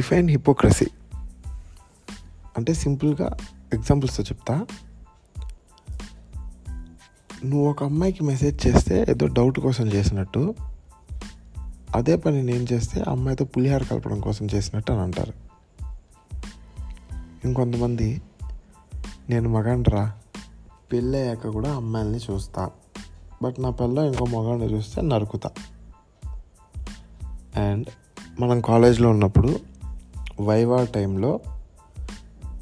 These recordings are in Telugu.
డిఫైన్ హిపోక్రసీ అంటే సింపుల్గా ఎగ్జాంపుల్స్తో చెప్తా. నువ్వు ఒక అమ్మాయికి మెసేజ్ చేస్తే ఏదో డౌట్ కోసం చేసినట్టు అదే పని నేను చేస్తే అమ్మాయితో పులిహార కలపడం కోసం చేసినట్టు అని అంటారు. ఇంకొంతమంది నేను మగాండ్రా పెళ్ళయ్యాక కూడా అమ్మాయిల్ని చూస్తా బట్ నా పిల్ల ఇంకో మగాడిని చూస్తే నరుకుతా. అండ్ మనం కాలేజ్లో ఉన్నప్పుడు వైవా టైంలో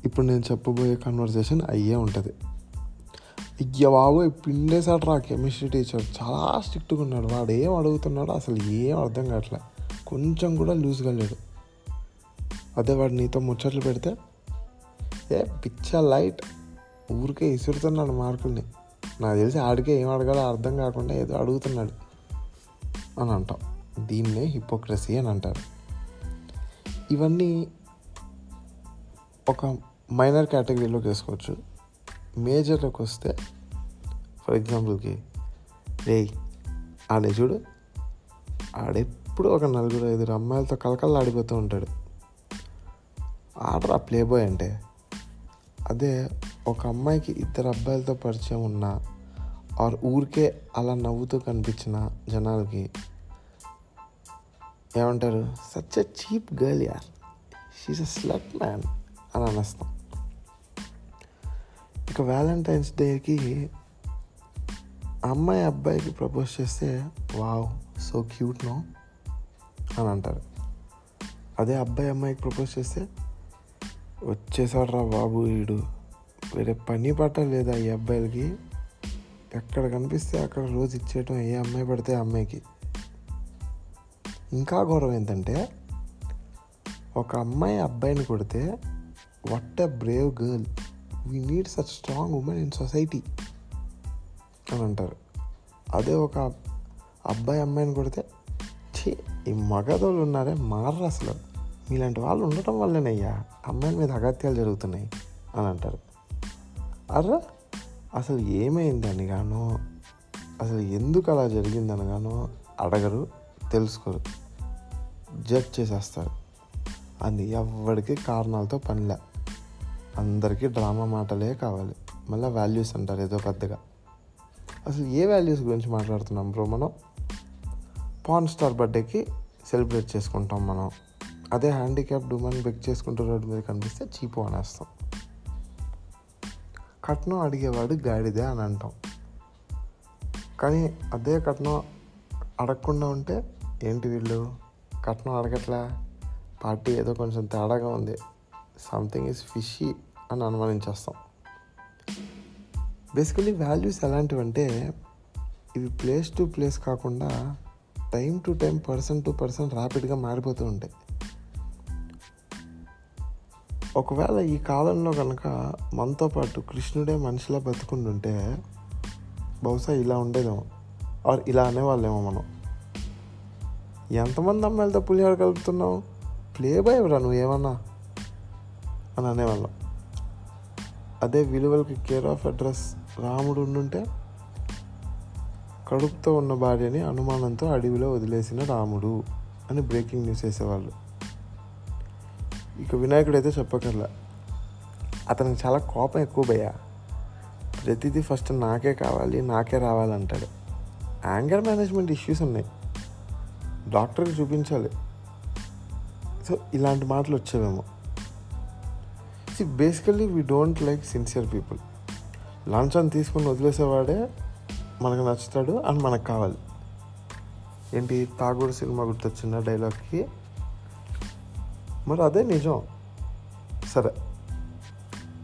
ఇప్పుడు నేను చెప్పబోయే కన్వర్జేషన్ అయ్యే ఉంటుంది. అయ్య బాబు పిండేశాడు రా కెమిస్ట్రీ టీచర్ చాలా స్ట్రిక్ట్గా ఉన్నాడు. వాడు ఏం అడుగుతున్నాడో అసలు ఏం అర్థం కావట్లే. కొంచెం కూడా లూజ్గా లేడు. అదే వాడు నీతో ముచ్చట్లు పెడితే ఏ పిచ్చ లైట్. ఊరికే ఇసురుతున్నాడు మార్కుల్ని. నాకు తెలిసి ఆడికే ఏం అడగాలో అర్థం కాకుండా ఏదో అడుగుతున్నాడు. అని అంటాం. దీన్నే హిపోక్రసీ అని అంటారు. ఇవన్నీ ఒక మైనర్ కేటగిరీలోకి వేసుకోవచ్చు. మేజర్లోకి వస్తే ఫర్ ఎగ్జాంపుల్కి రే ఆడే చూడు. ఆడెప్పుడు ఒక నలుగురు ఐదుగురు అమ్మాయిలతో కలకల్లా ఆడిపోతూ ఉంటాడు. ఆడరా ప్లే బాయ్ అంటే. అదే ఒక అమ్మాయికి ఇద్దరు అబ్బాయిలతో పరిచయం ఉన్న ఆర్ ఊరికే అలా నవ్వుతూ కనిపించిన జనాలకి ఏమంటారు? సచ్ ఎ చీప్ గర్ల్ యార్ షీస్ అ స్లట్ మ్యాన్ అని అనేస్తాం ఇక వ్యాలంటైన్స్ డేకి అమ్మాయి అబ్బాయికి ప్రపోజ్ చేస్తే వావ్ సో క్యూట్ నో అని అంటారు. అదే అబ్బాయి అమ్మాయికి ప్రపోజ్ చేస్తే వచ్చేసాడు రా బాబు వీడు వేరే పని పట్ట లేదా ఈ అబ్బాయిలకి? ఎక్కడ కనిపిస్తే అక్కడ రోజు ఇచ్చేయటం ఏ అమ్మాయి పడితే ఆ అమ్మాయికి? ఇంకా గౌరవం ఏంటంటే ఒక అమ్మాయి అబ్బాయిని కొడితే what a brave girl we need such strong women in society అని అంటారు. అదే ఒక అబ్బాయి అమ్మాయిని కొడితే ఛీ ఈ మగదోళ్ళు ఉన్నారే మారరు అసలు. మీలాంటి వాళ్ళు ఉండటం వల్లనయ్యా. అమ్మాయిల మీద అగత్యాలు జరుగుతున్నాయి అని అంటారు. అర్రా అసలు ఏమైందని గానో అసలు ఎందుకు అలా జరిగిందని గానో అడగరు తెలుసుకోరు. జడ్జ్ చేసేస్తారు. అది. ఎవరికి కారణాలతో పనిలే. అందరికీ డ్రామా మాటలే కావాలి. మళ్ళీ వాల్యూస్ అంటారు ఏదో పెద్దగా. అసలు ఏ వాల్యూస్ గురించి మాట్లాడుతున్నాం బ్రో మనం? పాన్ స్టార్ బర్త్డేకి సెలబ్రేట్ చేసుకుంటాం మనం. అదే హ్యాండిక్యాప్ ఉమెన్ బెక్ చేసుకుంటూ రోడ్డు మీద కనిపిస్తే చీపు అనేస్తాం. కట్నం అడిగేవాడు గాడిదే అని అంటాం. కానీ అదే కట్నం అడగకుండా ఉంటే ఏంటి వీళ్ళు? కట్నం అడగట్లా? పార్టీ ఏదో కొంచెం తేడాగా ఉంది. సంథింగ్ ఇస్ ఫిషీ అని అనుమానించేస్తాం. బేసికలీ వాల్యూస్ ఎలాంటివంటే ఇవి ప్లేస్ టు ప్లేస్ కాకుండా time to time person to person ర్యాపిడ్గా మారిపోతూ ఉంటాయి. ఒకవేళ ఈ కాలంలో కనుక మనతో పాటు కృష్ణుడే మనిషిలా బతుకుంటుంటే బహుశా ఇలా ఉండేదేమో ఆర్ ఇలా అనేవాళ్ళేమో మనం. ఎంతమంది అమ్మాయిలతో పులిహోర కలుపుతున్నావు? ప్లే బాయ్ రా నువ్వు ఏమన్నా? అని అనేవాళ్ళం. అదే విలువలకి కేర్ ఆఫ్ అడ్రస్ రాముడు ఉండుంటే కడుపుతో ఉన్న భార్యని అనుమానంతో అడవిలో వదిలేసిన రాముడు అని బ్రేకింగ్ న్యూస్ వేసేవాళ్ళు ఇక వినాయకుడు అయితే చెప్పకర్లా అతనికి చాలా కోపం ఎక్కువ భయ్యా. ప్రతిదీ ఫస్ట్ నాకే కావాలి నాకే రావాలంటాడు యాంగర్ మేనేజ్మెంట్ ఇష్యూస్ ఉన్నాయి. డాక్టర్కి చూపించాలి. సో ఇలాంటి మాటలు వచ్చేవేమో. See basically we don't like sincere people lunch తీసుకుని వదిలేసేవాడే మనకు నచ్చుతాడు అండ్ మనకు కావాలి. ఏంటి? తాగూర్ సినిమా గుర్తొచ్చిన డైలాగ్కి. మరి అదే నిజం. సరే.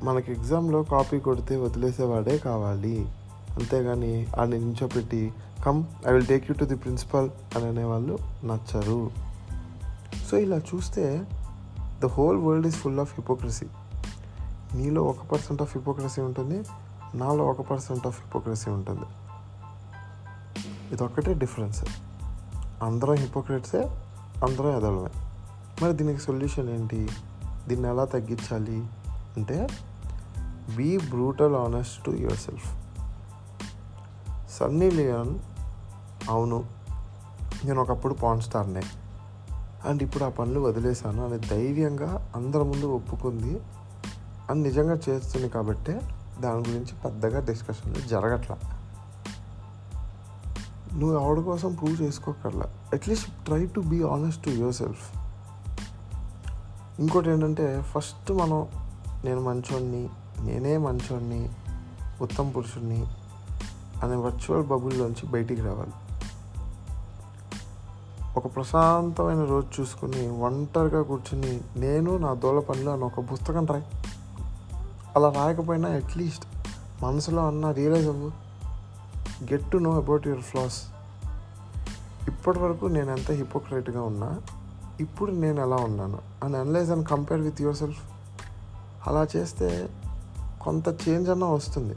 మనకి ఎగ్జామ్లో కాపీ కొడితే వదిలేసేవాడే కావాలి. అంతేగాని ఆడిని నించోపెట్టి come I will take you to the principal అని అనేవాళ్ళు నచ్చరు. సో ఇలా చూస్తే the whole world is full of hypocrisy. నీలో ఒక పర్సెంట్ ఆఫ్ హిపోక్రసీ ఉంటుంది నాలో ఒక పర్సెంట్ ఆఫ్ హిపోక్రసీ ఉంటుంది. ఇదొక్కటే డిఫరెన్స్. అందరం హిపోక్రెట్సే అందరం ఎదలమే మరి దీనికి సొల్యూషన్ ఏంటి? దీన్ని ఎలా తగ్గించాలి? అంటే be brutal honest to yourself Sunny Leone అవును నేను ఒకప్పుడు పాన్ స్టార్నే అండ్ ఇప్పుడు ఆ పనులు వదిలేశాను అని ధైర్యంగా అందరి ముందు ఒప్పుకుంది అని నిజంగా చేస్తుంది కాబట్టే దాని గురించి పెద్దగా డిస్కషన్లు జరగట్లా. నువ్వు ఆవిడ కోసం prove చేసుకోకర్లా at least try to be honest to yourself ఇంకోటి ఏంటంటే ఫస్ట్ మనం నేను మంచోడిని నేనే మంచోడిని ఉత్తమ పురుషుడిని అనే వర్చువల్ బబుల్లోంచి బయటికి రావాలి. ఒక ప్రశాంతమైన రోజు చూసుకుని ఒంటరిగా కూర్చుని నేను నా దోల పనులు అని ఒక పుస్తకం రాయి. అలా రాయకపోయినా అట్లీస్ట్ మనసులో అన్న రియలైజ్ అవ్వు. Get to know about your flaws ఇప్పటి వరకు నేను ఎంత హిపోక్రైట్గా ఉన్నా ఇప్పుడు నేను ఎలా ఉన్నాను అని analyse and compare with yourself అలా చేస్తే కొంత చేంజ్ అన్న వస్తుంది.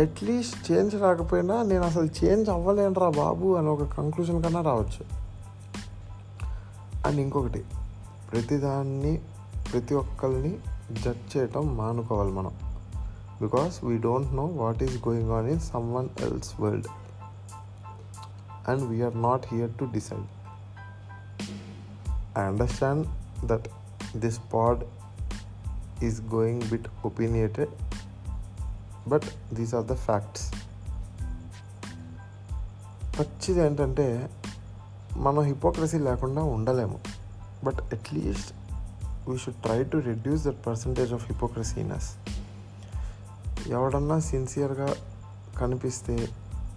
అట్లీస్ట్ చేంజ్ రాకపోయినా నేను అసలు చేంజ్ అవ్వలేనురా బాబు అని ఒక కంక్లూజన్ కన్నా రావచ్చు. అండ్ ఇంకొకటి ప్రతిదాన్ని ప్రతి ఒక్కరిని జడ్జ్ చేయటం మానుకోవాలి మనం. Because we don't know what is going on in someone else world and we are not here to decide I understand that this pod is going bit opinionated but these are the facts పచ్చిది ఏంటంటే మనం హిపోక్రసీ లేకుండా ఉండలేము. But at least we should try to reduce that percentage of హిపోక్రసీనెస్ ఎవడన్నా సిన్సియర్గా కనిపిస్తే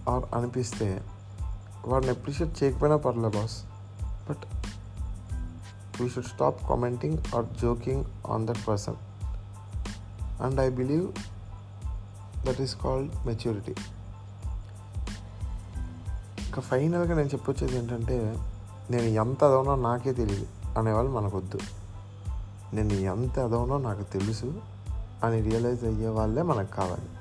ఆర్ అనిపిస్తే వాడిని అప్రిషియేట్ చేయకపోయినా పర్లే boss but we should stop commenting or joking on that person and I believe that is called maturity ఇంకా ఫైనల్గా నేను చెప్పొచ్చేది ఏంటంటే నేను ఎంత అదవునో నాకే తెలియదు అనేవాళ్ళు మనకొద్దు. నేను ఎంత ఎదవనో నాకు తెలుసు. అని రియలైజ్ అయ్యే వాళ్ళే మనకు కావాలి.